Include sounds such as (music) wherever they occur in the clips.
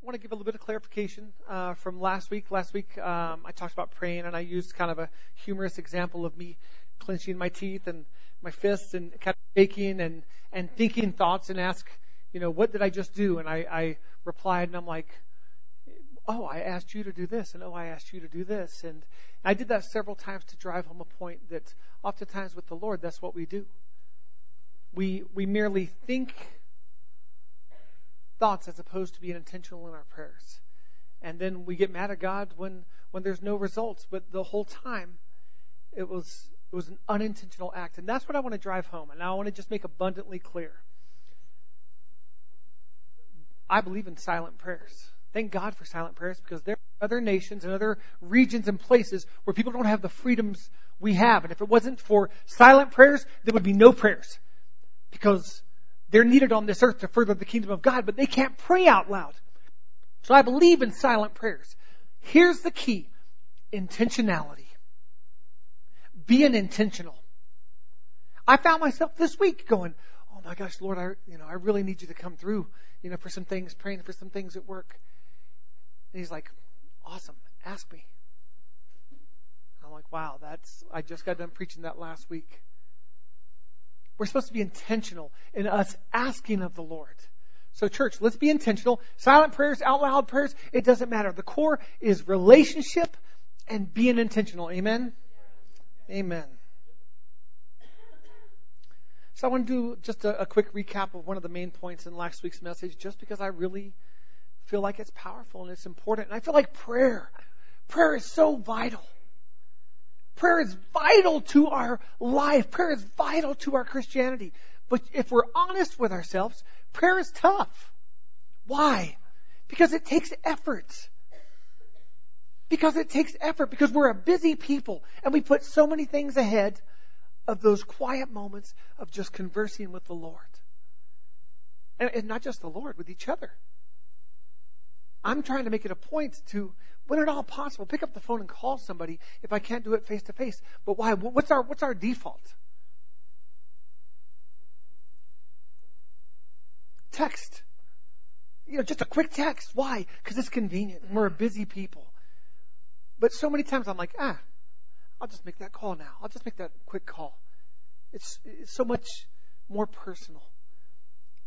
I want to give a little bit of clarification uh, from last week. Last week, um, I talked about praying, and I used kind of a humorous example of me clenching my teeth and my fists and kind of shaking and and thinking thoughts and ask, you know, what did I just do? And I, I replied, and I'm like, oh, I asked you to do this, and oh, I asked you to do this, and I did that several times to drive home a point that oftentimes with the Lord, that's what we do. We we merely think thoughts as opposed to being intentional in our prayers. And then we get mad at God when, when there's no results. But the whole time, it was, it was an unintentional act. And that's what I want to drive home. And I want to just make abundantly clear. I believe in silent prayers. Thank God for silent prayers because there are other nations and other regions and places where people don't have the freedoms we have. And if it wasn't for silent prayers, there would be no prayers. Because they're needed on this earth to further the kingdom of God, but they can't pray out loud. So I believe in silent prayers. Here's the key. Intentionality. Being intentional. I found myself this week going, oh my gosh, Lord, I, you know, I really need you to come through, you know, for some things, praying for some things at work. And he's like, awesome, ask me. I'm like, wow, that's, I just got done preaching that last week. We're supposed to be intentional in us asking of the Lord. So, church, let's be intentional. Silent prayers, out loud prayers, it doesn't matter. The core is relationship and being intentional. Amen? Amen. So, I want to do just a, a quick recap of one of the main points in last week's message, just because I really feel like it's powerful and it's important. And I feel like prayer, prayer is so vital. Prayer is vital to our life. Prayer is vital to our Christianity. But if we're honest with ourselves, prayer is tough. Why? Because it takes effort. Because it takes effort. Because we're a busy people and we put so many things ahead of those quiet moments of just conversing with the Lord. And, not just the Lord, with each other. I'm trying to make it a point to when at all possible, pick up the phone and call somebody if I can't do it face to face. But why? What's our, what's our default? Text. You know, just a quick text. Why? Because it's convenient. We're busy people. But so many times I'm like, ah, I'll just make that call now. I'll just make that quick call. It's, it's so much more personal.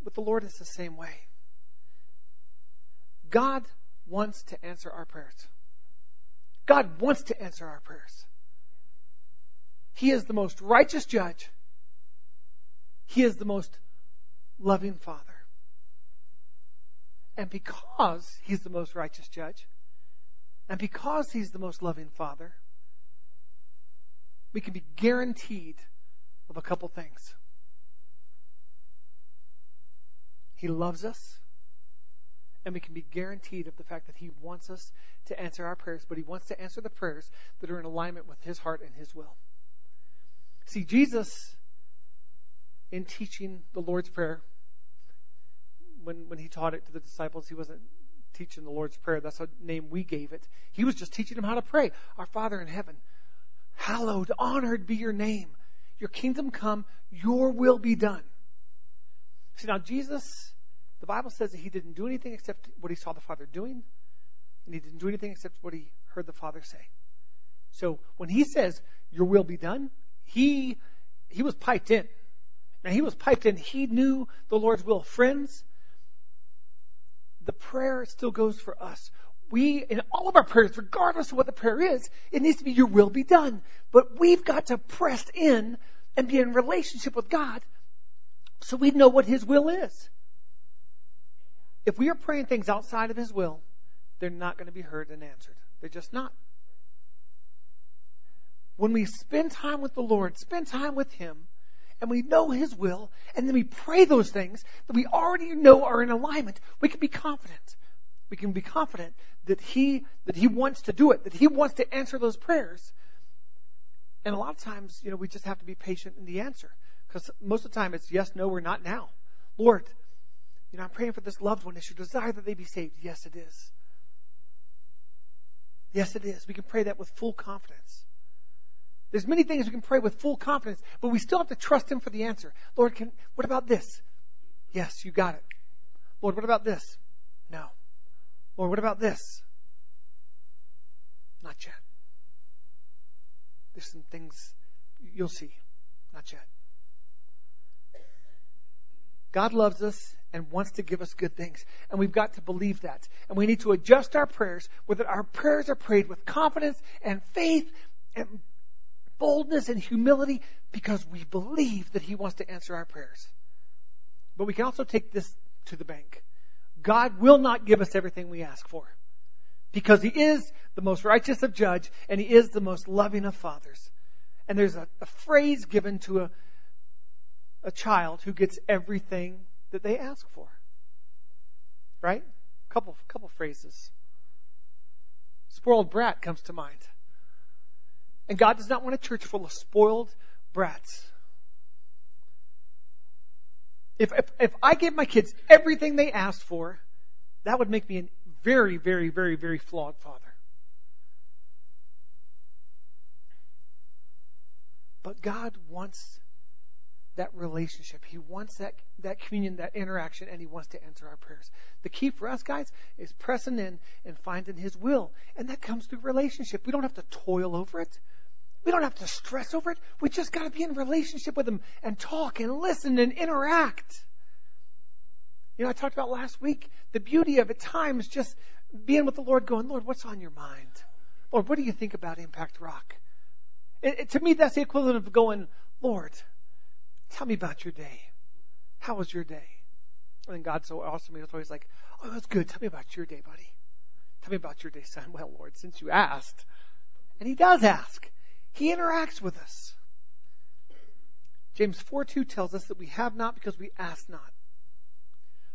But the Lord is the same way. God wants to answer our prayers. God wants to answer our prayers. He is the most righteous judge. He is the most loving Father. And because He's the most righteous judge, and because He's the most loving Father, we can be guaranteed of a couple things. He loves us and we can be guaranteed of the fact that He wants us to answer our prayers, but He wants to answer the prayers that are in alignment with His heart and His will. See, Jesus, in teaching the Lord's Prayer, when, when He taught it to the disciples, He wasn't teaching the Lord's Prayer. That's a name we gave it. He was just teaching them how to pray. Our Father in heaven, hallowed, honored be your name. Your kingdom come, your will be done. See, now Jesus the Bible says that he didn't do anything except what he saw the Father doing, and he didn't do anything except what he heard the Father say. So when he says, Your will be done, he he was piped in. Now he was piped in. He knew the Lord's will. Friends, the prayer still goes for us. We, in all of our prayers, regardless of what the prayer is, it needs to be your will be done. But we've got to press in and be in relationship with God so we know what His will is. If we are praying things outside of His will, they're not going to be heard and answered. They're just not. When we spend time with the Lord, spend time with Him, and we know His will, and then we pray those things that we already know are in alignment, we can be confident. We can be confident that He, that He wants to do it, that He wants to answer those prayers. And a lot of times, you know, we just have to be patient in the answer. Because most of the time it's yes, no, we're not now. Lord, you know, I'm praying for this loved one. Is your desire that they be saved? Yes, it is. Yes, it is. We can pray that with full confidence. There's many things we can pray with full confidence, but we still have to trust Him for the answer. Lord, can, what about this? Yes, you got it. Lord, what about this? No. Lord, what about this? Not yet. There's some things you'll see. Not yet. God loves us and wants to give us good things. And we've got to believe that. And we need to adjust our prayers that our prayers are prayed with confidence and faith and boldness and humility because we believe that He wants to answer our prayers. But we can also take this to the bank. God will not give us everything we ask for because He is the most righteous of judge and He is the most loving of fathers. And there's a, a phrase given to a, a child who gets everything that they ask for. Right? Couple couple phrases. Spoiled brat comes to mind. And God does not want a church full of spoiled brats. If, if, if I gave my kids everything they asked for, that would make me a very, very, very, very flawed father. But God wants that relationship. He wants that, that communion, that interaction, and He wants to answer our prayers. The key for us, guys, is pressing in and finding His will. And that comes through relationship. We don't have to toil over it. We don't have to stress over it. We just got to be in relationship with Him and talk and listen and interact. You know, I talked about last week the beauty of at times just being with the Lord, going, Lord, what's on your mind? Lord, what do you think about Impact Rock? It, it, to me, that's the equivalent of going, Lord, tell me about your day. How was your day? And God's so awesome. He's always like, oh, that's good. Tell me about your day, buddy. Tell me about your day, son. (laughs) Well, Lord, since you asked. And he does ask. He interacts with us. James 4 2 tells us that we have not because we ask not.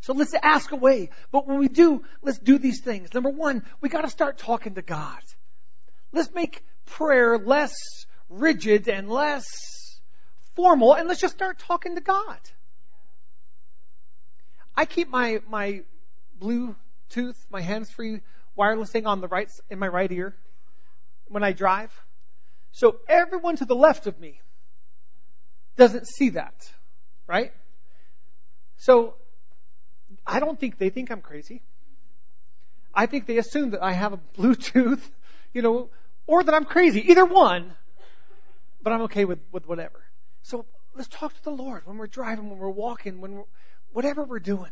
So let's ask away. But when we do, let's do these things. Number one, we got to start talking to God. Let's make prayer less rigid and less formal and let's just start talking to God. I keep my, my Bluetooth, my hands-free wireless thing on the right, in my right ear when I drive. So everyone to the left of me doesn't see that, right? So I don't think they think I'm crazy. I think they assume that I have a Bluetooth, (laughs) you know, or that I'm crazy. Either one, but I'm okay with, with whatever. So let's talk to the Lord when we're driving, when we're walking, when we're, whatever we're doing.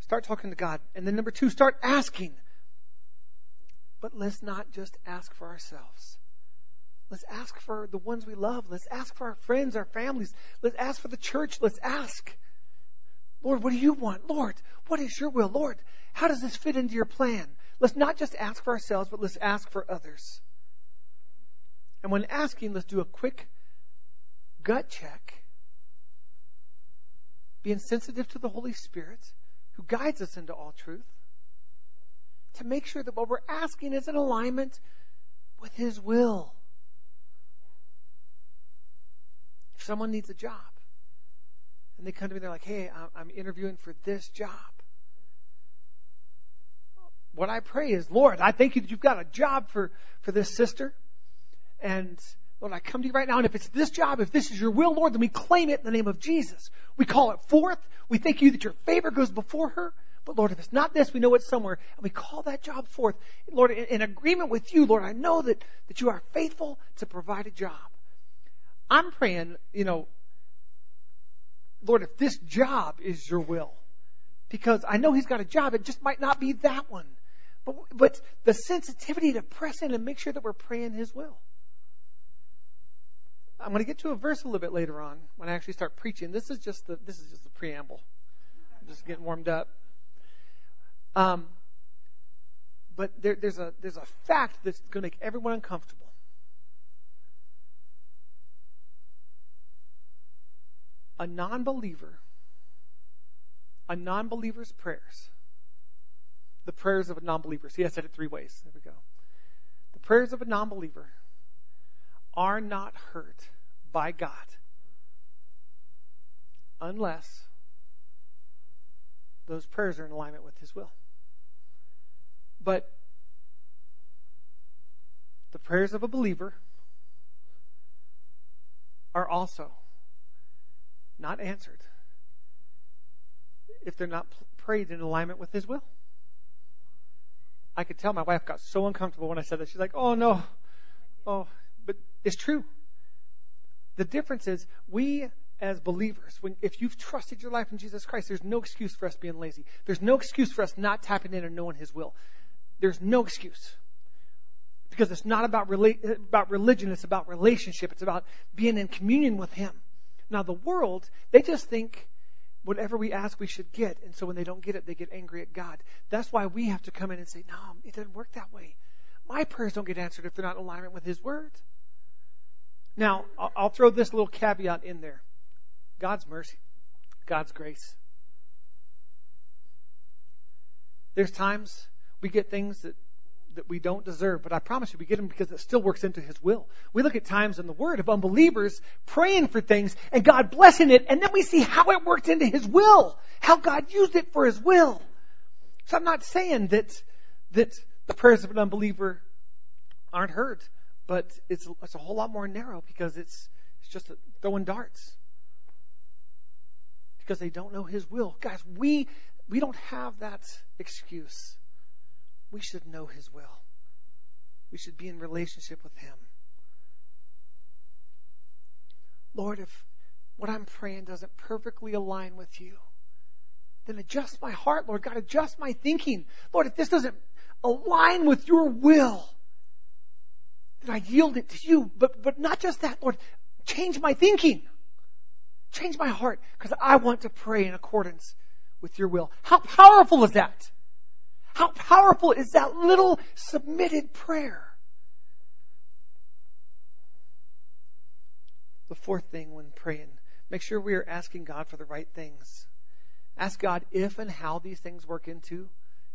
Start talking to God. And then number two, start asking. But let's not just ask for ourselves. Let's ask for the ones we love. Let's ask for our friends, our families. Let's ask for the church. Let's ask. Lord, what do you want? Lord, what is your will? Lord, how does this fit into your plan? Let's not just ask for ourselves, but let's ask for others. And when asking, let's do a quick gut check, being sensitive to the Holy Spirit who guides us into all truth to make sure that what we're asking is in alignment with His will. If someone needs a job and they come to me, they're like, hey, I'm interviewing for this job. What I pray is, Lord, I thank you that you've got a job for, for this sister. And Lord, I come to you right now, and if it's this job, if this is your will, Lord, then we claim it in the name of Jesus. We call it forth. We thank you that your favor goes before her. But Lord, if it's not this, we know it's somewhere, and we call that job forth. Lord, in, in agreement with you, Lord, I know that, that you are faithful to provide a job. I'm praying, you know, Lord, if this job is your will, because I know he's got a job, it just might not be that one. But, but the sensitivity to press in and make sure that we're praying his will. I'm going to get to a verse a little bit later on when I actually start preaching. This is just the, this is just the preamble. I'm just getting warmed up. Um, but there, there's a there's a fact that's going to make everyone uncomfortable. A non-believer, a non-believer's prayers, the prayers of a non-believer. See, I said it three ways. There we go. The prayers of a non-believer are not hurt by God unless those prayers are in alignment with His will. But the prayers of a believer are also not answered if they're not prayed in alignment with His will. I could tell my wife got so uncomfortable when I said that. She's like, oh no. Oh, it's true. The difference is we as believers, when, if you've trusted your life in Jesus Christ, there's no excuse for us being lazy. There's no excuse for us not tapping in and knowing His will. There's no excuse. Because it's not about, rela- about religion, it's about relationship. It's about being in communion with Him. Now, the world, they just think whatever we ask, we should get. And so when they don't get it, they get angry at God. That's why we have to come in and say, no, it doesn't work that way. My prayers don't get answered if they're not in alignment with His Word. Now, I'll throw this little caveat in there God's mercy, God's grace. There's times we get things that that we don't deserve, but I promise you we get them because it still works into His will. We look at times in the Word of unbelievers praying for things and God blessing it, and then we see how it worked into His will, how God used it for His will. So I'm not saying that, that the prayers of an unbeliever aren't heard, but it's, it's a whole lot more narrow because it's, it's just throwing darts. Because they don't know His will. Guys, we, we don't have that excuse we should know His will. We should be in relationship with Him. Lord, if what I'm praying doesn't perfectly align with you, then adjust my heart, Lord God, adjust my thinking. Lord, if this doesn't align with your will, then I yield it to you. But, but not just that, Lord, change my thinking. Change my heart, because I want to pray in accordance with your will. How powerful is that? How powerful is that little submitted prayer? The fourth thing when praying, make sure we are asking God for the right things. Ask God if and how these things work into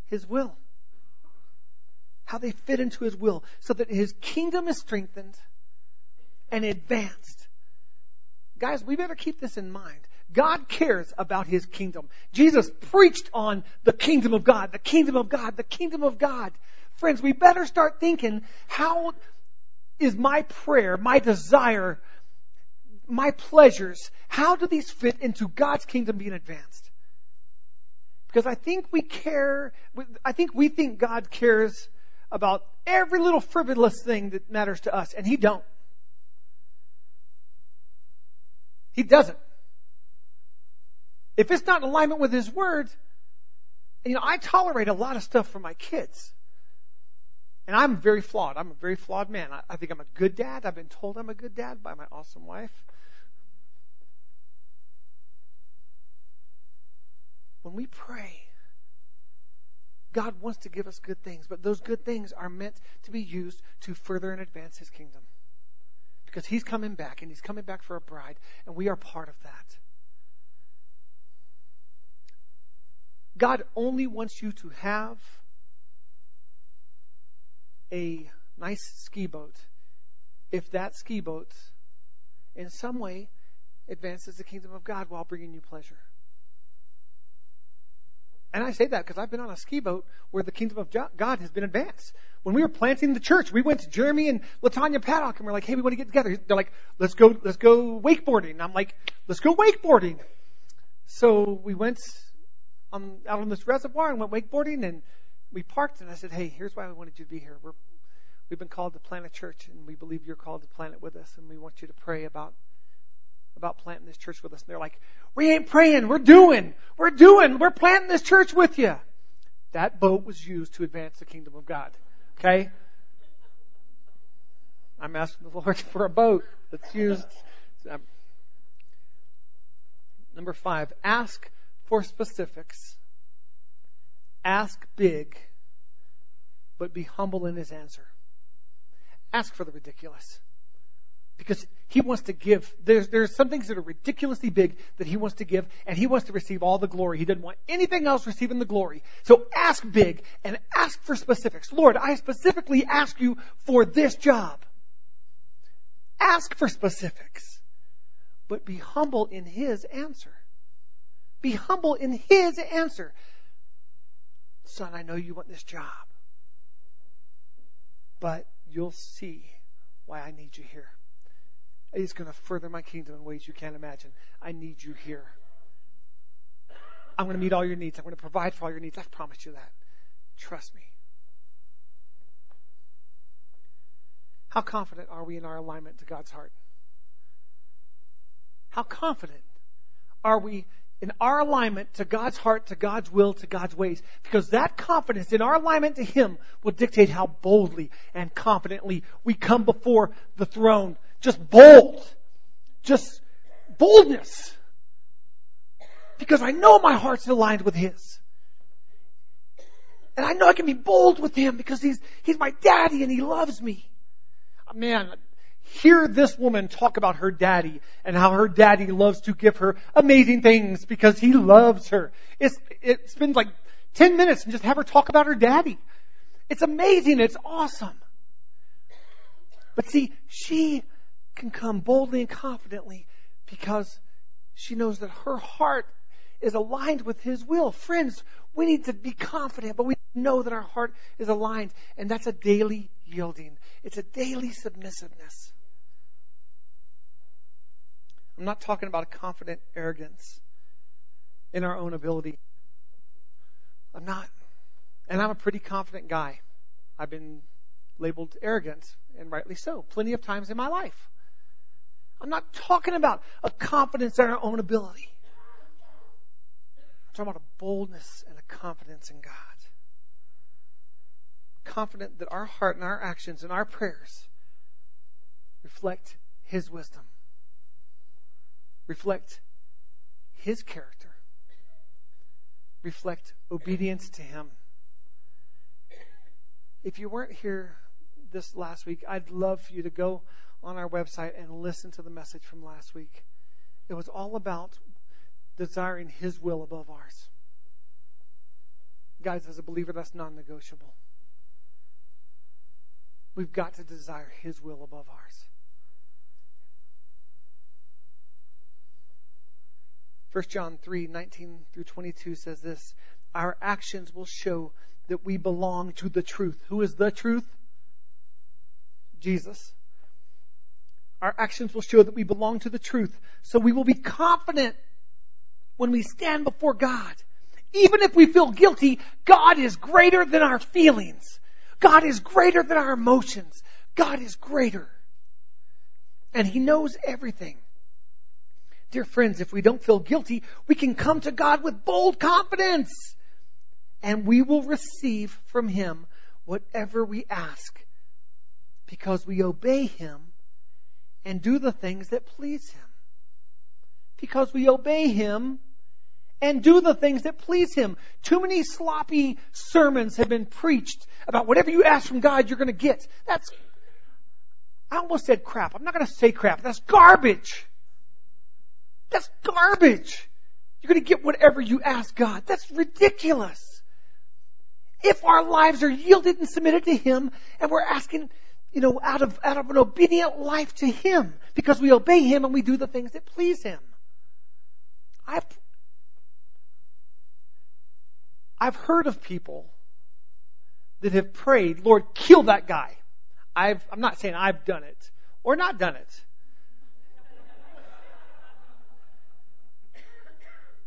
His will. How they fit into His will so that His kingdom is strengthened and advanced. Guys, we better keep this in mind. God cares about His kingdom. Jesus preached on the kingdom of God, the kingdom of God, the kingdom of God. Friends, we better start thinking, how is my prayer, my desire, my pleasures, how do these fit into God's kingdom being advanced? Because I think we care, I think we think God cares about every little frivolous thing that matters to us, and He don't. He doesn't. If it's not in alignment with His Word, you know, I tolerate a lot of stuff from my kids. And I'm very flawed. I'm a very flawed man. I, I think I'm a good dad. I've been told I'm a good dad by my awesome wife. When we pray, God wants to give us good things, but those good things are meant to be used to further and advance His kingdom. Because He's coming back, and He's coming back for a bride, and we are part of that. God only wants you to have a nice ski boat if that ski boat in some way advances the kingdom of God while bringing you pleasure. And I say that because I've been on a ski boat where the kingdom of God has been advanced. When we were planting the church, we went to Jeremy and Latanya Paddock and we're like, hey, we want to get together. They're like, let's go, let's go wakeboarding. And I'm like, let's go wakeboarding. So we went on, out on this reservoir and went wakeboarding and we parked and I said, Hey, here's why we wanted you to be here. We're, we've been called to plant a church and we believe you're called to plant it with us and we want you to pray about about planting this church with us. And they're like, we ain't praying, we're doing, we're doing, we're planting this church with you. That boat was used to advance the kingdom of God. Okay? I'm asking the (laughs) Lord for a boat that's used. Um, number five, ask for specifics. Ask big, but be humble in his answer. Ask for the ridiculous. Because he wants to give. There's, there's some things that are ridiculously big that he wants to give, and he wants to receive all the glory. He doesn't want anything else receiving the glory. So ask big and ask for specifics. Lord, I specifically ask you for this job. Ask for specifics, but be humble in his answer. Be humble in his answer. Son, I know you want this job, but you'll see why I need you here. It's going to further my kingdom in ways you can't imagine. I need you here. I'm going to meet all your needs. I'm going to provide for all your needs. I promise you that. Trust me. How confident are we in our alignment to God's heart? How confident are we in our alignment to God's heart, to God's will, to God's ways? Because that confidence in our alignment to Him will dictate how boldly and confidently we come before the throne just bold. Just boldness. Because I know my heart's aligned with His. And I know I can be bold with Him because He's, He's my daddy and He loves me. Man, hear this woman talk about her daddy and how her daddy loves to give her amazing things because he loves her. It's, it spends like 10 minutes and just have her talk about her daddy. It's amazing. It's awesome. But see, she can come boldly and confidently because she knows that her heart is aligned with His will. Friends, we need to be confident, but we know that our heart is aligned, and that's a daily yielding. It's a daily submissiveness. I'm not talking about a confident arrogance in our own ability. I'm not. And I'm a pretty confident guy. I've been labeled arrogant, and rightly so, plenty of times in my life. I'm not talking about a confidence in our own ability. I'm talking about a boldness and a confidence in God. Confident that our heart and our actions and our prayers reflect His wisdom reflect His character, reflect obedience to Him. If you weren't here this last week, I'd love for you to go on our website and listen to the message from last week. It was all about desiring His will above ours. Guys, as a believer, that's non negotiable. We've got to desire His will above ours. 1 John 3 19 through 22 says this Our actions will show that we belong to the truth. Who is the truth? Jesus. Our actions will show that we belong to the truth. So we will be confident when we stand before God. Even if we feel guilty, God is greater than our feelings. God is greater than our emotions. God is greater. And He knows everything. Dear friends, if we don't feel guilty, we can come to God with bold confidence and we will receive from Him whatever we ask because we obey Him and do the things that please Him. Because we obey Him and do the things that please Him. Too many sloppy sermons have been preached about whatever you ask from God, you're going to get. That's, I almost said crap. I'm not going to say crap. That's garbage. That's garbage. You're going to get whatever you ask God. That's ridiculous. If our lives are yielded and submitted to Him and we're asking, you know, out of, out of an obedient life to Him because we obey Him and we do the things that please Him. I've, I've heard of people that have prayed, Lord, kill that guy. I've, I'm not saying I've done it or not done it.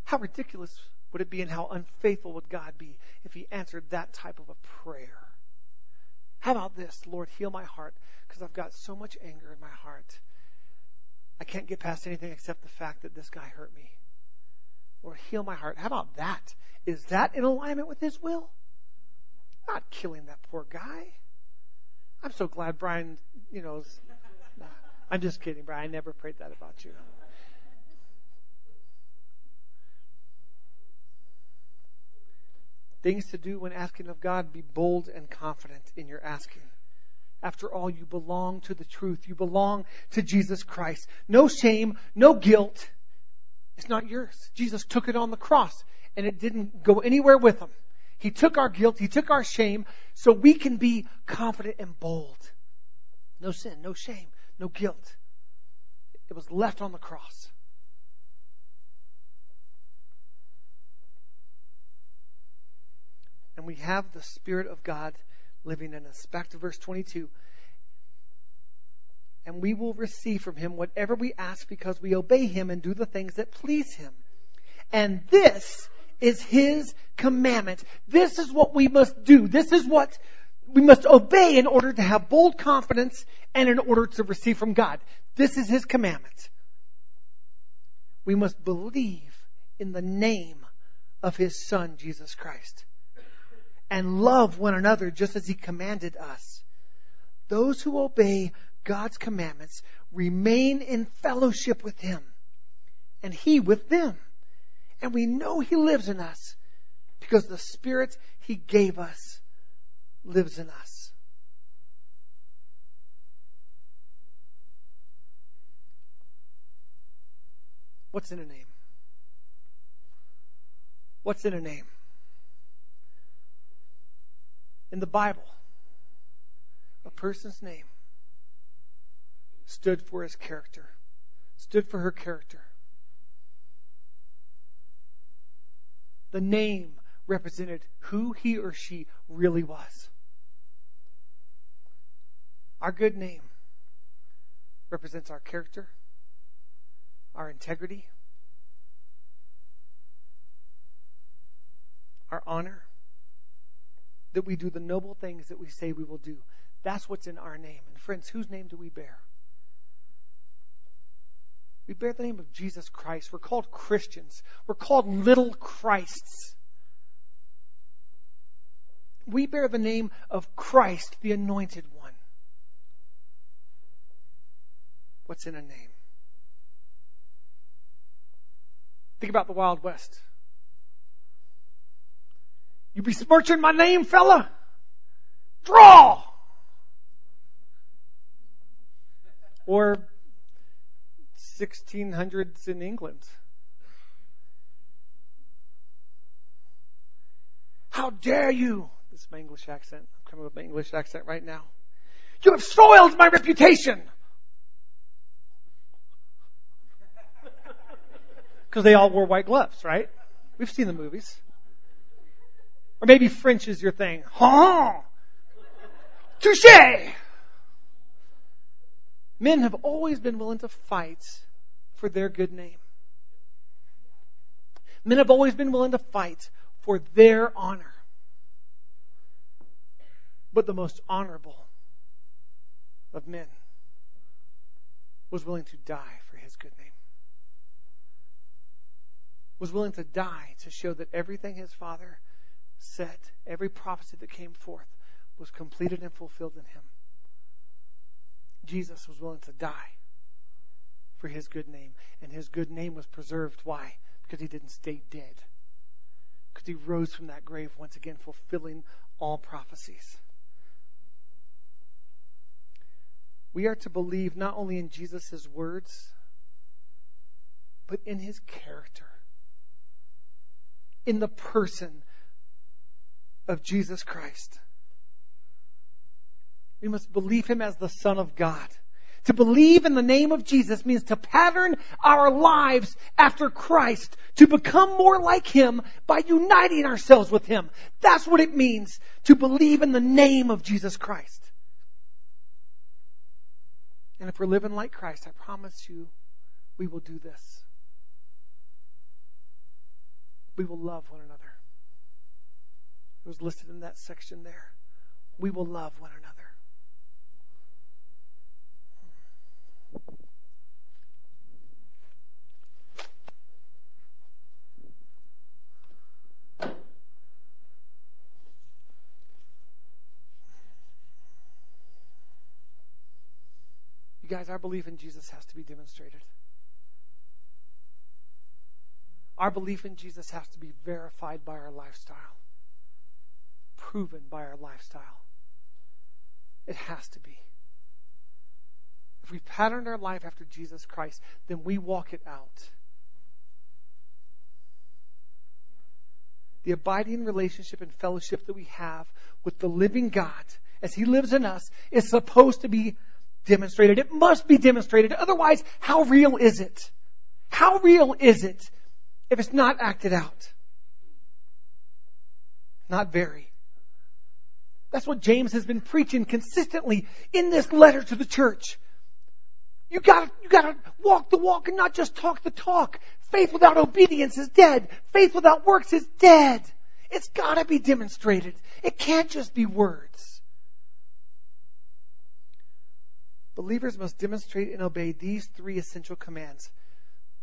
How ridiculous would it be and how unfaithful would God be if He answered that type of a prayer? How about this? Lord, heal my heart because I've got so much anger in my heart. I can't get past anything except the fact that this guy hurt me. Lord, heal my heart. How about that? Is that in alignment with His will? Not killing that poor guy. I'm so glad Brian, you know, I'm just kidding, Brian. I never prayed that about you. Things to do when asking of God be bold and confident in your asking. After all, you belong to the truth. You belong to Jesus Christ. No shame, no guilt. It's not yours. Jesus took it on the cross and it didn't go anywhere with him. He took our guilt, He took our shame, so we can be confident and bold. No sin, no shame, no guilt. It was left on the cross. We have the Spirit of God living in us. Back to verse 22. And we will receive from him whatever we ask because we obey him and do the things that please him. And this is his commandment. This is what we must do. This is what we must obey in order to have bold confidence and in order to receive from God. This is His commandment. We must believe in the name of His Son, Jesus Christ, and love one another just as He commanded us. Those who obey God's commandments remain in fellowship with Him, and He with them. And we know He lives in us because the Spirit He gave us lives in us. What's in a name? What's in a name? In the Bible, a person's name stood for his character, stood for her character. The name represented who he or she really was. Our good name represents our character, our integrity, our honor, that we do the noble things that we say we will do. That's what's in our name. And friends, whose name do we bear? We bear the name of Jesus Christ. We're called Christians. We're called little Christs we bear the name of Christ, the anointed one. What's in a name? Think about the Wild West. You besmirching my name, fella? Draw! Or 1600s in England. How dare you? This is my English accent. I'm coming with my English accent right now. You have soiled my reputation. (laughs) Because they all wore white gloves, right? We've seen the movies. Or maybe French is your thing. Touche! Men have always been willing to fight for their good name. Men have always been willing to fight for their honor but the most honorable of men, was willing to die for his good name. Was willing to die to show that everything his father said, every prophecy that came forth, was completed and fulfilled in him. Jesus was willing to die for his good name. And his good name was preserved. Why? Because he didn't stay dead. Because he rose from that grave once again, fulfilling all prophecies. we are to believe not only in Jesus' words, but in his character, in the person of Jesus Christ. We must believe him as the Son of God. To believe in the name of Jesus means to pattern our lives after Christ, to become more like Him by uniting ourselves with Him. That's what it means to believe in the name of Jesus Christ. And if we're living like Christ, I promise you, we will do this. We will love one another. It was listed in that section there. We will love one another. You guys, our belief in Jesus has to be demonstrated. Our belief in Jesus has to be verified by our lifestyle, proven by our lifestyle. It has to be. If we pattern our life after Jesus Christ, then we walk it out. The abiding relationship and fellowship that we have with the living God as He lives in us is supposed to be demonstrated. It must be demonstrated. Otherwise, how real is it? How real is it if it's not acted out? Not very. That's what James has been preaching consistently in this letter to the church. You gotta, you gotta walk the walk and not just talk the talk. Faith without obedience is dead. Faith without works is dead. It's gotta be demonstrated. It can't just be words. Believers must demonstrate and obey these three essential commands.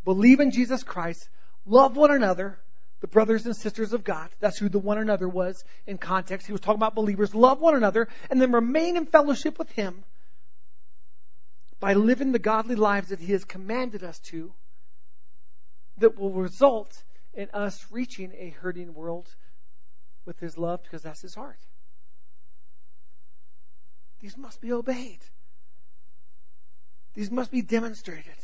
Believe in Jesus Christ, love one another, the brothers and sisters of God. That's who the one another was in context. He was talking about believers. Love one another and then remain in fellowship with Him by living the godly lives that He has commanded us to that will result in us reaching a hurting world with His love because that's His heart. These must be obeyed. These must be demonstrated.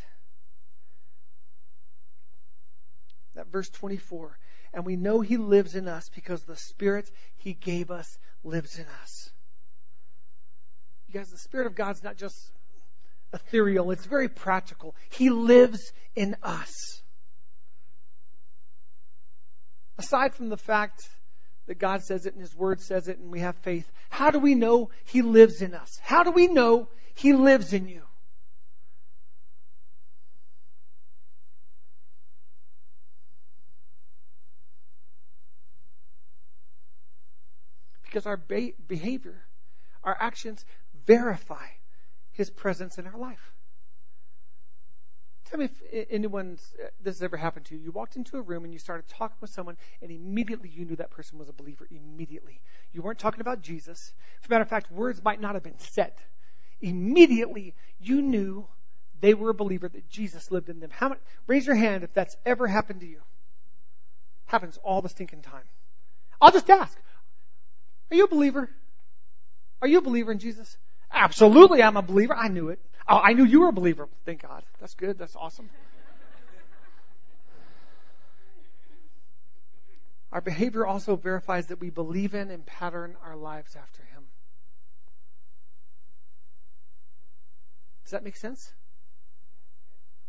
That verse 24. And we know He lives in us because the Spirit He gave us lives in us. You guys, the Spirit of God's not just ethereal, it's very practical. He lives in us. Aside from the fact that God says it and His Word says it and we have faith, how do we know He lives in us? How do we know He lives in you? Because our behavior, our actions verify His presence in our life. Tell me if anyone uh, this has ever happened to you. You walked into a room and you started talking with someone, and immediately you knew that person was a believer. Immediately, you weren't talking about Jesus. As a matter of fact, words might not have been said. Immediately, you knew they were a believer that Jesus lived in them. How many, raise your hand if that's ever happened to you. Happens all the stinking time. I'll just ask. Are you a believer? Are you a believer in Jesus? Absolutely, I'm a believer. I knew it. Oh, I knew you were a believer. Thank God. That's good. That's awesome. Our behavior also verifies that we believe in and pattern our lives after Him. Does that make sense?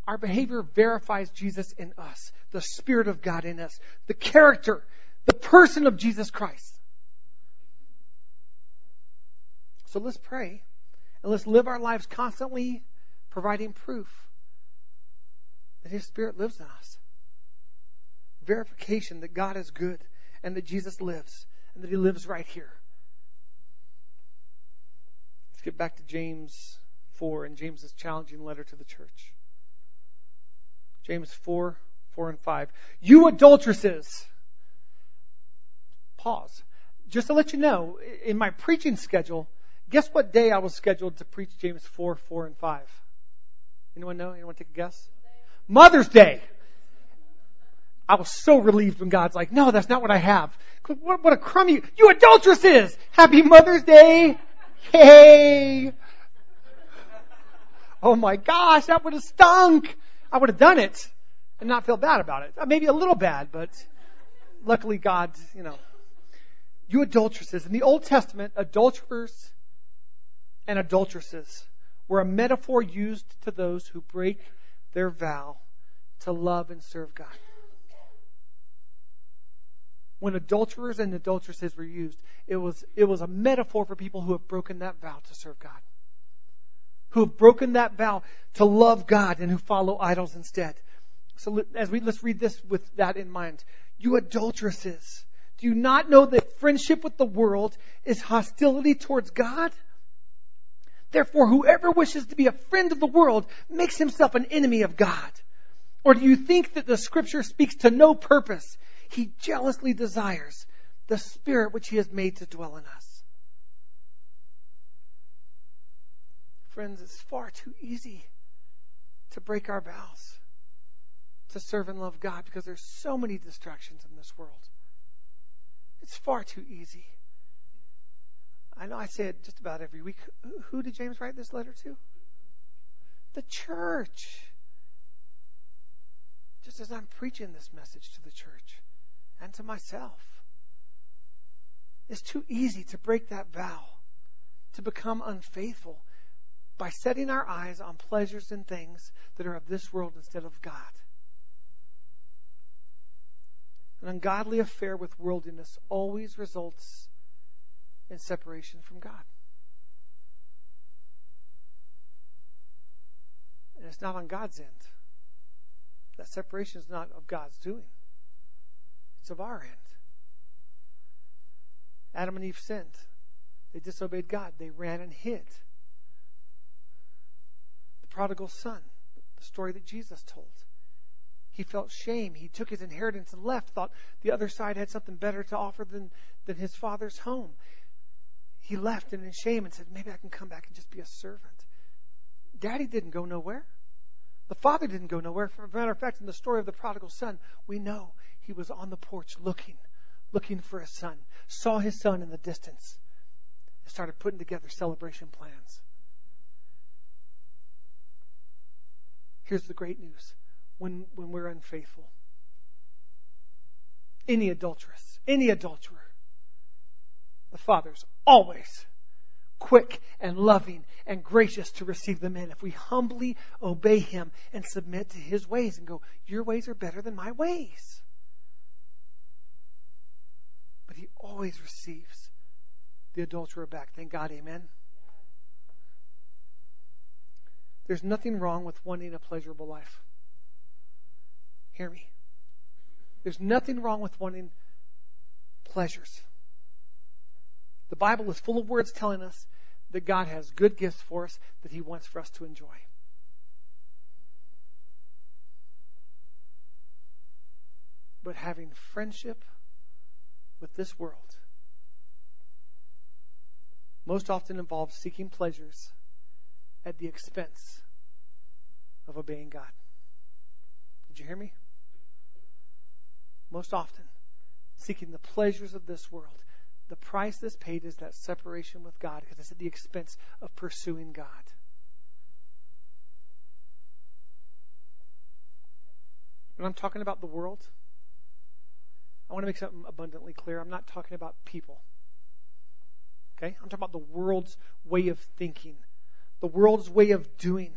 Our behavior verifies Jesus in us, the Spirit of God in us, the character, the person of Jesus Christ. So let's pray and let's live our lives constantly providing proof that His Spirit lives in us. Verification that God is good and that Jesus lives and that He lives right here. Let's get back to James 4 and James's challenging letter to the church. James 4, 4 and 5. You adulteresses. Pause. Just to let you know, in my preaching schedule, Guess what day I was scheduled to preach James 4, 4, and 5? Anyone know? Anyone take a guess? Mother's Day. I was so relieved when God's like, no, that's not what I have. What, what a crummy, you adulteresses! Happy Mother's Day! Hey! Oh my gosh, that would have stunk! I would have done it and not feel bad about it. Maybe a little bad, but luckily God, you know. You adulteresses. In the Old Testament, adulterers and adulteresses were a metaphor used to those who break their vow to love and serve God. When adulterers and adulteresses were used, it was, it was a metaphor for people who have broken that vow to serve God. Who have broken that vow to love God and who follow idols instead. So as we, let's read this with that in mind. You adulteresses, do you not know that friendship with the world is hostility towards God? Therefore, whoever wishes to be a friend of the world makes himself an enemy of God. Or do you think that the scripture speaks to no purpose? He jealously desires the spirit which he has made to dwell in us. Friends, it's far too easy to break our vows to serve and love God because there's so many distractions in this world. It's far too easy. I know I say it just about every week. Who did James write this letter to? The church. Just as I'm preaching this message to the church and to myself. It's too easy to break that vow, to become unfaithful by setting our eyes on pleasures and things that are of this world instead of God. An ungodly affair with worldliness always results in separation from God. And it's not on God's end. That separation is not of God's doing, it's of our end. Adam and Eve sinned. They disobeyed God. They ran and hid. The prodigal son, the story that Jesus told. He felt shame. He took his inheritance and left, thought the other side had something better to offer than, than his father's home. He left in shame and said, Maybe I can come back and just be a servant. Daddy didn't go nowhere. The father didn't go nowhere. For a matter of fact, in the story of the prodigal son, we know he was on the porch looking, looking for his son, saw his son in the distance, and started putting together celebration plans. Here's the great news when, when we're unfaithful. Any adulteress, any adulterer, the Father's always quick and loving and gracious to receive them in if we humbly obey Him and submit to His ways and go, Your ways are better than my ways. But He always receives the adulterer back. Thank God, amen. There's nothing wrong with wanting a pleasurable life. Hear me. There's nothing wrong with wanting pleasures. Bible is full of words telling us that God has good gifts for us that He wants for us to enjoy. But having friendship with this world most often involves seeking pleasures at the expense of obeying God. Did you hear me? Most often, seeking the pleasures of this world. The price that's paid is that separation with God because it's at the expense of pursuing God. When I'm talking about the world, I want to make something abundantly clear. I'm not talking about people. Okay? I'm talking about the world's way of thinking, the world's way of doing,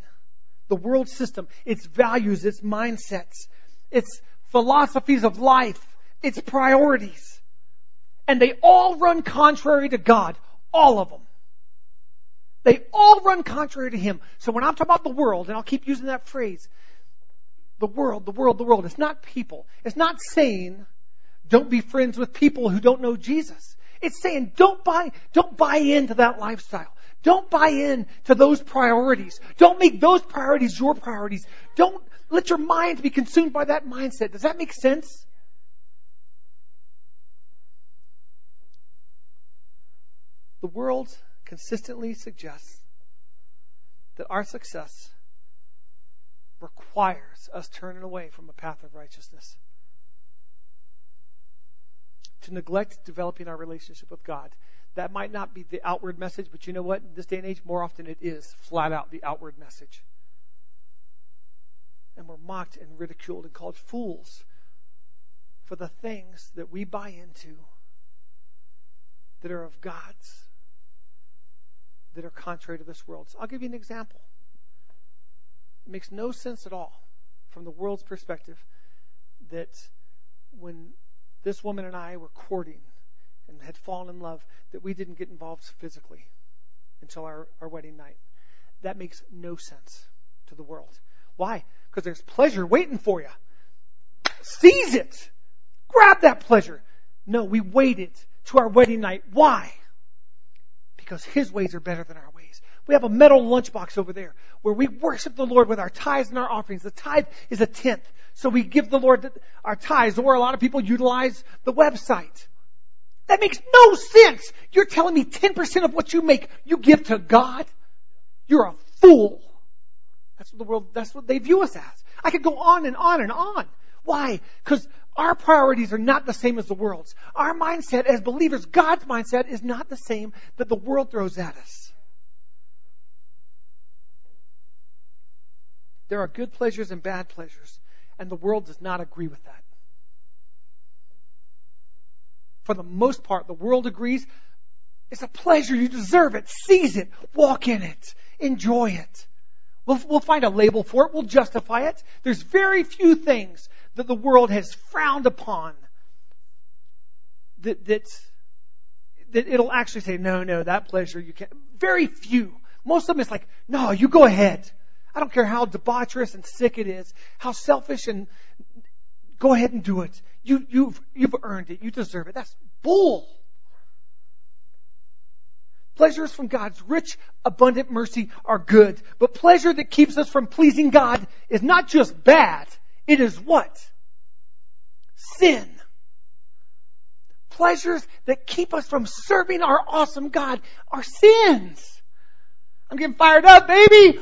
the world system, its values, its mindsets, its philosophies of life, its priorities. And they all run contrary to God. All of them. They all run contrary to Him. So when I'm talking about the world, and I'll keep using that phrase, the world, the world, the world, it's not people. It's not saying don't be friends with people who don't know Jesus. It's saying don't buy, don't buy into that lifestyle. Don't buy in to those priorities. Don't make those priorities your priorities. Don't let your mind be consumed by that mindset. Does that make sense? The world consistently suggests that our success requires us turning away from a path of righteousness. To neglect developing our relationship with God that might not be the outward message, but you know what? In this day and age, more often it is flat out the outward message. And we're mocked and ridiculed and called fools for the things that we buy into that are of God's, that are contrary to this world. So I'll give you an example. It makes no sense at all from the world's perspective that when this woman and I were courting, and had fallen in love that we didn't get involved physically until our, our wedding night. That makes no sense to the world. Why? Because there's pleasure waiting for you. Seize it. Grab that pleasure. No, we waited to our wedding night. Why? Because His ways are better than our ways. We have a metal lunchbox over there where we worship the Lord with our tithes and our offerings. The tithe is a tenth. So we give the Lord our tithes, or a lot of people utilize the website. That makes no sense. You're telling me 10% of what you make, you give to God? You're a fool. That's what the world, that's what they view us as. I could go on and on and on. Why? Because our priorities are not the same as the world's. Our mindset as believers, God's mindset is not the same that the world throws at us. There are good pleasures and bad pleasures, and the world does not agree with that for the most part, the world agrees. It's a pleasure. You deserve it. Seize it. Walk in it. Enjoy it. We'll, we'll find a label for it. We'll justify it. There's very few things that the world has frowned upon that, that, that it'll actually say, no, no, that pleasure you can't. Very few. Most of them is like, no, you go ahead. I don't care how debaucherous and sick it is, how selfish and go ahead and do it. You, you've, you've earned it. You deserve it. That's bull. Pleasures from God's rich, abundant mercy are good. But pleasure that keeps us from pleasing God is not just bad. It is what? Sin. Pleasures that keep us from serving our awesome God are sins. I'm getting fired up, baby!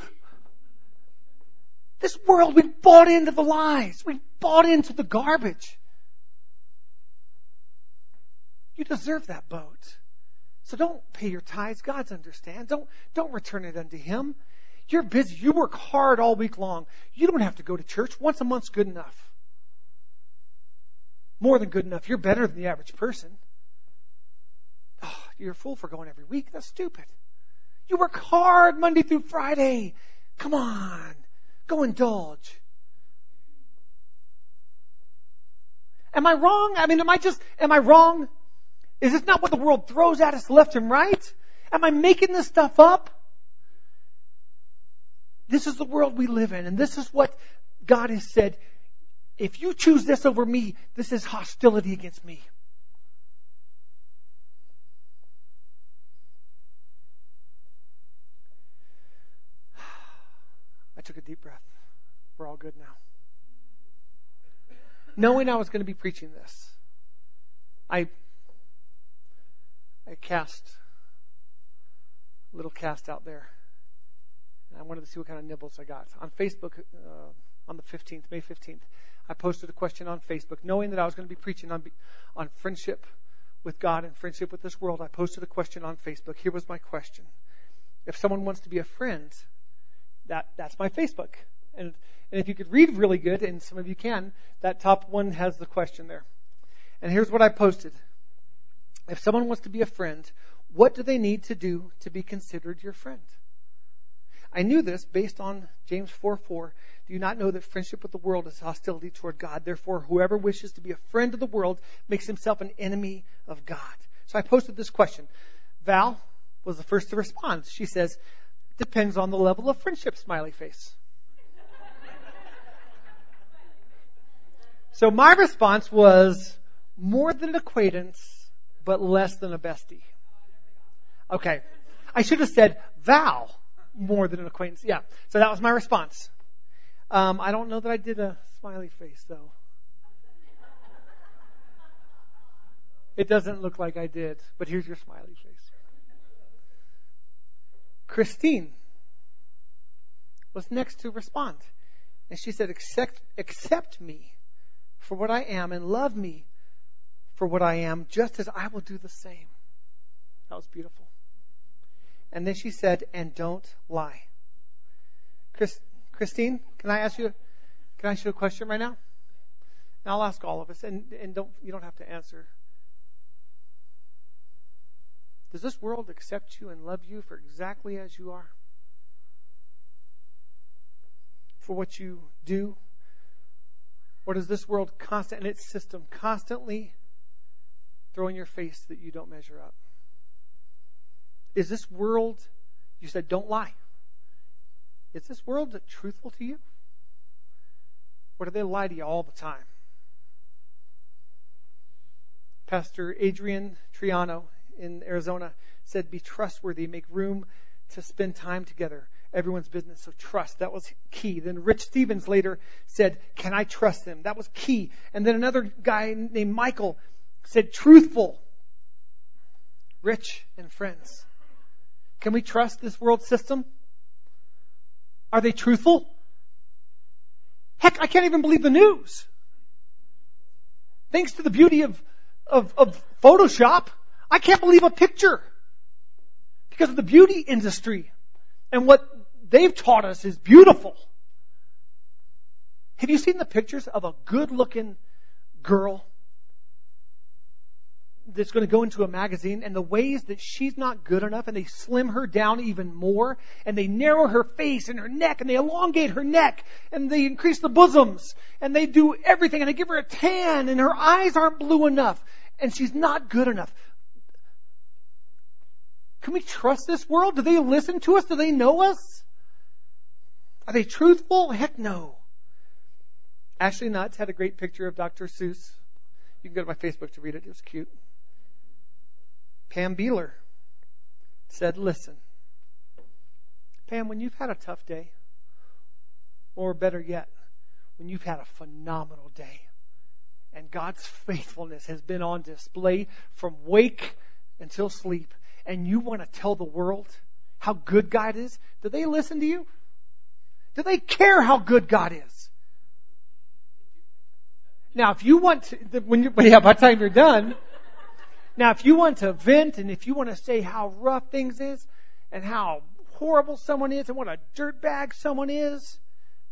This world, we've bought into the lies. We've bought into the garbage. You deserve that boat. So don't pay your tithes. God's understand. Don't, don't return it unto Him. You're busy. You work hard all week long. You don't have to go to church. Once a month's good enough. More than good enough. You're better than the average person. Oh, you're a fool for going every week. That's stupid. You work hard Monday through Friday. Come on. Go indulge. Am I wrong? I mean, am I just, am I wrong? Is this not what the world throws at us left and right? Am I making this stuff up? This is the world we live in, and this is what God has said. If you choose this over me, this is hostility against me. (sighs) I took a deep breath. We're all good now. Knowing I was going to be preaching this, I I cast a little cast out there. I wanted to see what kind of nibbles I got. On Facebook, uh, on the 15th, May 15th, I posted a question on Facebook, knowing that I was going to be preaching on, on friendship with God and friendship with this world. I posted a question on Facebook. Here was my question. If someone wants to be a friend, that, that's my Facebook. And, and if you could read really good, and some of you can, that top one has the question there. And here's what I posted if someone wants to be a friend, what do they need to do to be considered your friend? I knew this based on James 4 4. Do you not know that friendship with the world is hostility toward God? Therefore, whoever wishes to be a friend of the world makes himself an enemy of God. So I posted this question. Val was the first to respond. She says, depends on the level of friendship, smiley face. so my response was more than an acquaintance but less than a bestie. Okay. I should have said Val more than an acquaintance. Yeah. So that was my response. Um, I don't know that I did a smiley face though. It doesn't look like I did, but here's your smiley face. Christine was next to respond. And she said, accept, accept me for what I am and love me for what I am, just as I will do the same. That was beautiful. And then she said, and don't lie. Chris, Christine, can I ask you, can I ask you a question right now? And I'll ask all of us, and, and don't, you don't have to answer. Does this world accept you and love you for exactly as you are? For what you do? Or does this world constant and its system constantly throw in your face that you don't measure up? Is this world, you said, don't lie. Is this world truthful to you? Or do they lie to you all the time? Pastor Adrian Triano in Arizona said, Be trustworthy, make room to spend time together. Everyone's business. So trust, that was key. Then Rich Stevens later said, Can I trust them? That was key. And then another guy named Michael said truthful, rich, and friends. Can we trust this world system? Are they truthful? Heck, I can't even believe the news. Thanks to the beauty of, of, of Photoshop, I can't believe a picture because of the beauty industry and what they've taught us is beautiful. Have you seen the pictures of a good looking girl that's going to go into a magazine and the ways that she's not good enough and they slim her down even more and they narrow her face and her neck and they elongate her neck and they increase the bosoms and they do everything and they give her a tan and her eyes aren't blue enough and she's not good enough. Can we trust this world? Do they listen to us? Do they know us? Are they truthful? Heck no. Ashley Nuts had a great picture of Dr. Seuss. You can go to my Facebook to read it. It was cute. Pam Beeler said, Listen, Pam, when you've had a tough day, or better yet, when you've had a phenomenal day, and God's faithfulness has been on display from wake until sleep, and you want to tell the world how good God is, do they listen to you? Do they care how good God is? Now, if you want to, when you, (laughs) yeah, by the time you're done, now if you want to vent and if you want to say how rough things is and how horrible someone is and what a dirtbag someone is,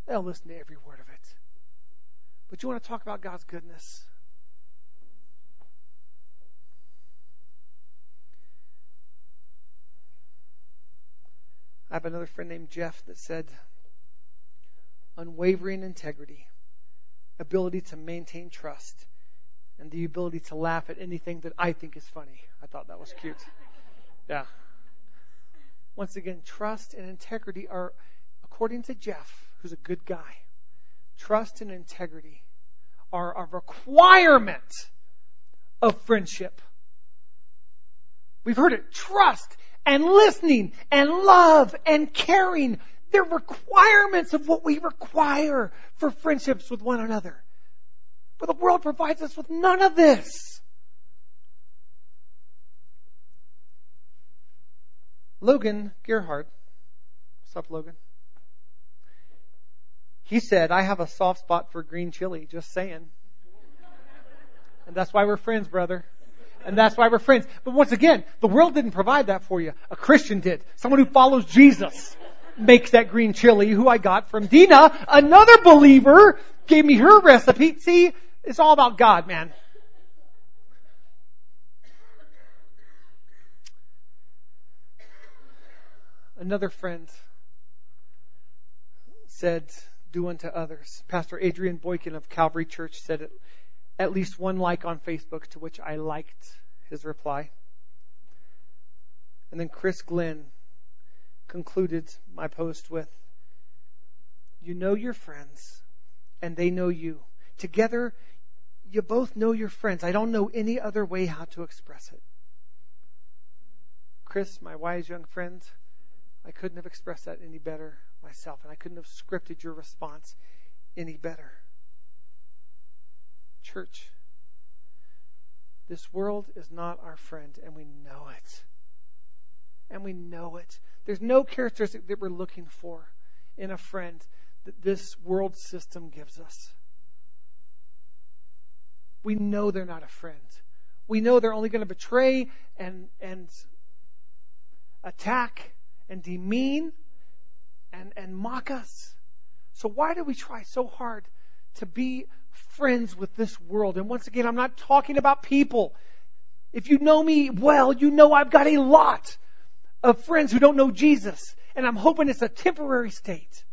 they'll listen to every word of it. But you want to talk about God's goodness. I have another friend named Jeff that said, unwavering integrity, ability to maintain trust, and the ability to laugh at anything that I think is funny. I thought that was cute. Yeah. Once again, trust and integrity are, according to Jeff, who's a good guy, trust and integrity are a requirement of friendship. We've heard it. Trust and listening and love and caring. They're requirements of what we require for friendships with one another. But the world provides us with none of this. Logan Gerhardt, what's up, Logan? He said, I have a soft spot for green chili, just saying. And that's why we're friends, brother. And that's why we're friends. But once again, the world didn't provide that for you. A Christian did. Someone who follows Jesus makes that green chili, who I got from Dina. Another believer gave me her recipe. See, it's all about God, man. Another friend said, do unto others. Pastor Adrian Boykin of Calvary Church said it at least one like on Facebook, to which I liked his reply. And then Chris Glenn concluded my post with You know your friends, and they know you. Together, you both know your friends. I don't know any other way how to express it. Chris, my wise young friend, I couldn't have expressed that any better myself, and I couldn't have scripted your response any better. Church, this world is not our friend, and we know it. And we know it. There's no characteristic that we're looking for in a friend that this world system gives us. We know they're not a friend. We know they're only going to betray and, and attack and demean and, and mock us. So why do we try so hard to be friends with this world. And once again, I'm not talking about people. If you know me well, you know I've got a lot of friends who don't know Jesus. And I'm hoping it's a temporary state.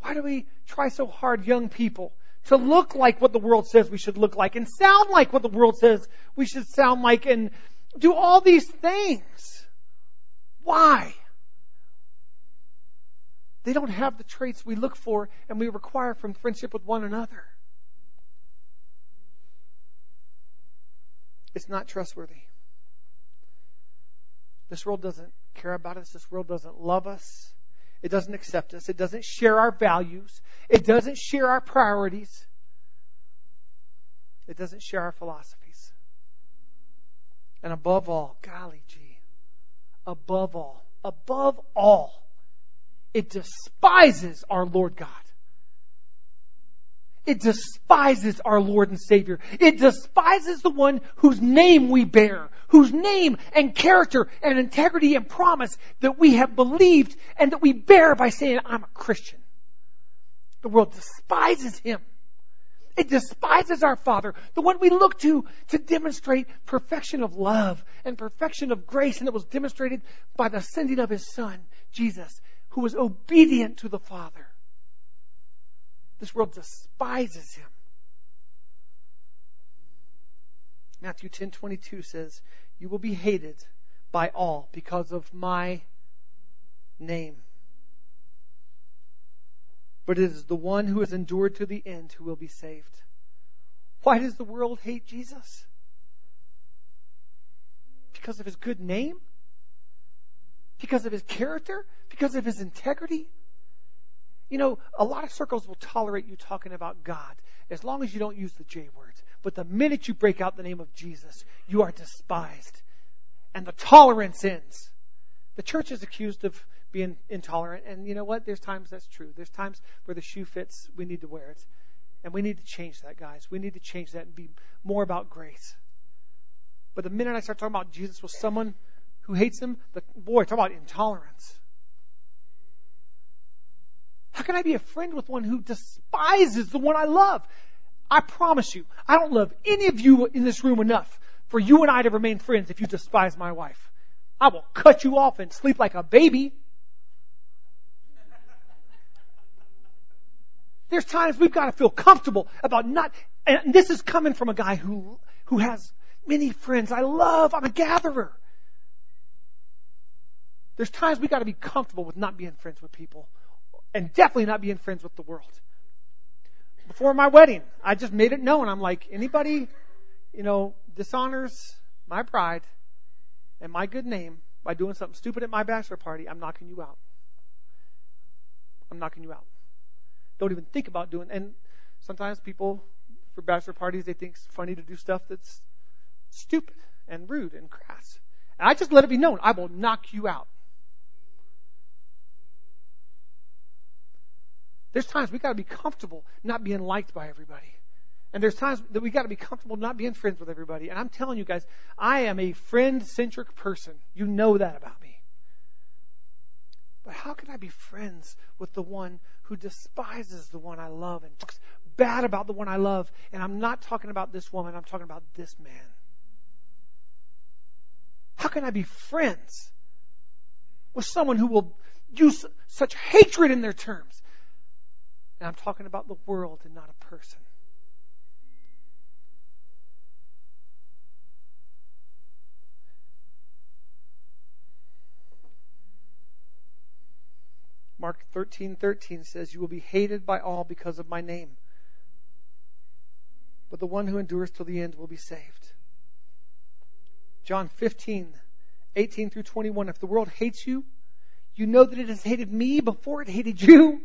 Why do we try so hard, young people, to look like what the world says we should look like and sound like what the world says we should sound like and do all these things? Why? They don't have the traits we look for and we require from friendship with one another. It's not trustworthy. This world doesn't care about us. This world doesn't love us. It doesn't accept us. It doesn't share our values. It doesn't share our priorities. It doesn't share our philosophies. And above all, golly gee, above all, above all, it despises our Lord God. It despises our Lord and Savior. It despises the one whose name we bear, whose name and character and integrity and promise that we have believed and that we bear by saying, I'm a Christian. The world despises Him. It despises our Father, the one we look to to demonstrate perfection of love and perfection of grace, and it was demonstrated by the sending of His Son, Jesus who was obedient to the Father. This world despises him. Matthew 10:22 says, "You will be hated by all because of my name." But it is the one who has endured to the end who will be saved. Why does the world hate Jesus? because of his good name? Because of his character? Because of his integrity? You know, a lot of circles will tolerate you talking about God as long as you don't use the J words. But the minute you break out the name of Jesus, you are despised. And the tolerance ends. The church is accused of being intolerant. And you know what? There's times that's true. There's times where the shoe fits, we need to wear it. And we need to change that, guys. We need to change that and be more about grace. But the minute I start talking about Jesus with someone who hates him, the, boy, talk about intolerance. How can I be a friend with one who despises the one I love? I promise you, I don't love any of you in this room enough for you and I to remain friends if you despise my wife. I will cut you off and sleep like a baby. There's times we've got to feel comfortable about not, and this is coming from a guy who, who has many friends. I love, I'm a gatherer. There's times we've got to be comfortable with not being friends with people and definitely not being friends with the world. Before my wedding, I just made it known. I'm like, anybody, you know, dishonors my pride and my good name by doing something stupid at my bachelor party, I'm knocking you out. I'm knocking you out. Don't even think about doing. And sometimes people for bachelor parties they think it's funny to do stuff that's stupid and rude and crass. And I just let it be known, I will knock you out. There's times we got to be comfortable not being liked by everybody. And there's times that we got to be comfortable not being friends with everybody. And I'm telling you guys, I am a friend centric person. You know that about me. But how can I be friends with the one who despises the one I love and talks bad about the one I love? And I'm not talking about this woman, I'm talking about this man. How can I be friends with someone who will use such hatred in their terms? And I'm talking about the world and not a person. Mark 13:13 says, "You will be hated by all because of my name, but the one who endures till the end will be saved." John 15:18 through 21, "If the world hates you, you know that it has hated me before it hated you.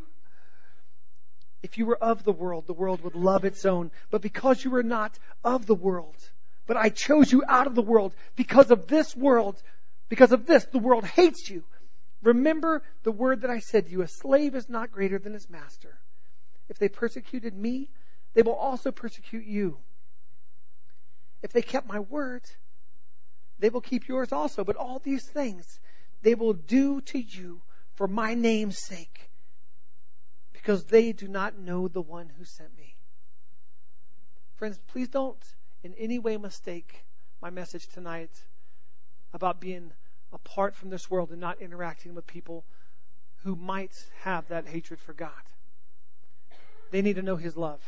If you were of the world, the world would love its own, but because you are not of the world, but I chose you out of the world because of this world, because of this, the world hates you." Remember the word that I said to you a slave is not greater than his master. If they persecuted me, they will also persecute you. If they kept my word, they will keep yours also. But all these things they will do to you for my name's sake, because they do not know the one who sent me. Friends, please don't in any way mistake my message tonight about being apart from this world and not interacting with people who might have that hatred for God. They need to know His love.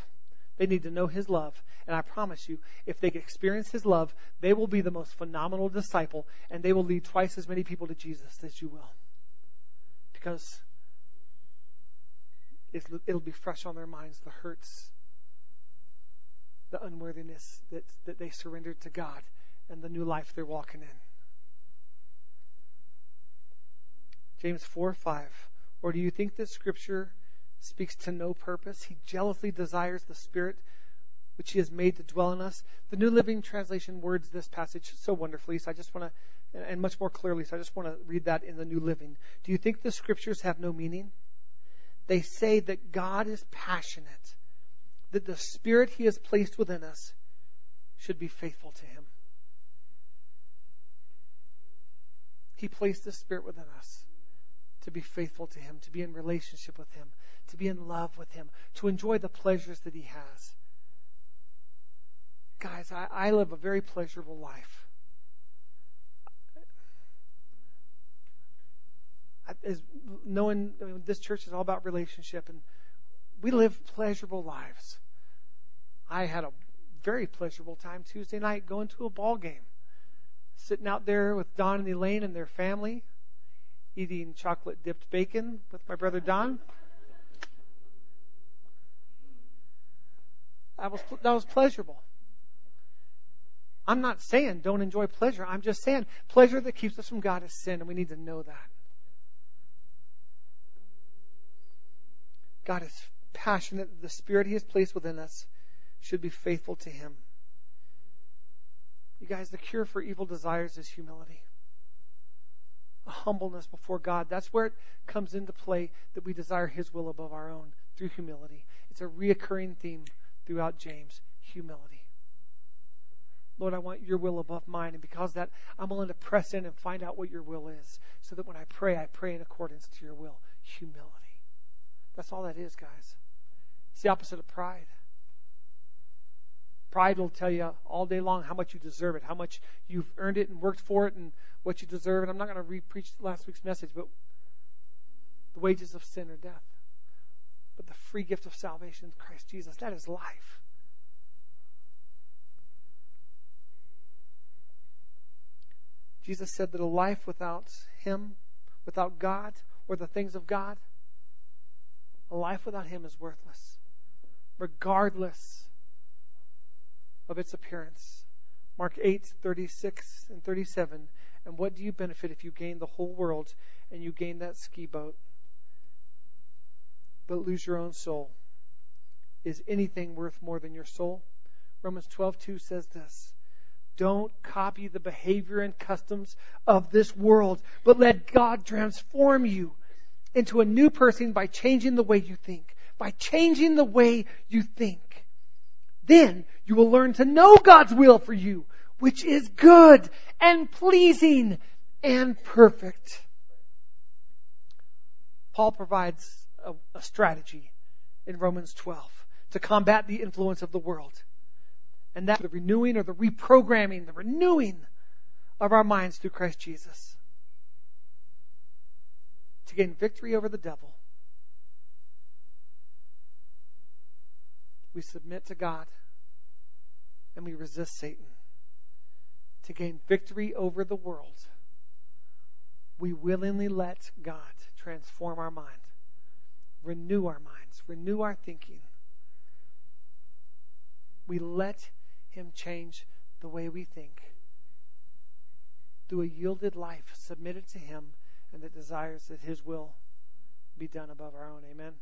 They need to know His love. And I promise you, if they experience His love, they will be the most phenomenal disciple and they will lead twice as many people to Jesus as you will. Because it'll be fresh on their minds the hurts, the unworthiness that, that they surrendered to God, and the new life they're walking in. James 4 5. Or do you think that Scripture speaks to no purpose? He jealously desires the Spirit which He has made to dwell in us. The New Living Translation words this passage so wonderfully, so I just want to, and much more clearly, so I just want to read that in the New Living. Do you think the Scriptures have no meaning? They say that God is passionate, that the Spirit He has placed within us should be faithful to Him. He placed the Spirit within us to be faithful to Him, to be in relationship with Him, to be in love with Him, to enjoy the pleasures that He has. Guys, I, I live a very pleasurable life. As knowing I mean, this church is all about relationship, and we live pleasurable lives. I had a very pleasurable time Tuesday night going to a ball game, sitting out there with Don and Elaine and their family eating chocolate dipped bacon with my brother Don. That was, that was pleasurable. I'm not saying don't enjoy pleasure. I'm just saying pleasure that keeps us from God is sin, and we need to know that. God is passionate. The Spirit He has placed within us should be faithful to Him. You guys, the cure for evil desires is humility. A humbleness before God. That's where it comes into play that we desire His will above our own through humility. It's a reoccurring theme throughout James humility. Lord, I want your will above mine. And because that, I'm willing to press in and find out what your will is so that when I pray, I pray in accordance to your will. Humility. That's all that is, guys. It's the opposite of pride. Pride will tell you all day long how much you deserve it, how much you've earned it and worked for it, and what you deserve. And I'm not going to re-preach last week's message, but the wages of sin are death. But the free gift of salvation Christ Jesus, that is life. Jesus said that a life without Him, without God, or the things of God, a life without Him is worthless, regardless of its appearance. Mark 8, 36 and 37. And what do you benefit if you gain the whole world and you gain that ski boat, but lose your own soul? Is anything worth more than your soul? Romans 12:2 says this. Don't copy the behavior and customs of this world, but let God transform you into a new person by changing the way you think. By changing the way you think. Then you will learn to know God's will for you, which is good and pleasing and perfect. Paul provides a, a strategy in Romans 12 to combat the influence of the world. And that's the renewing or the reprogramming, the renewing of our minds through Christ Jesus to gain victory over the devil. We submit to God and we resist Satan. To gain victory over the world, we willingly let God transform our mind, renew our minds, renew our thinking. We let Him change the way we think through a yielded life submitted to Him and that desires that His will be done above our own. Amen.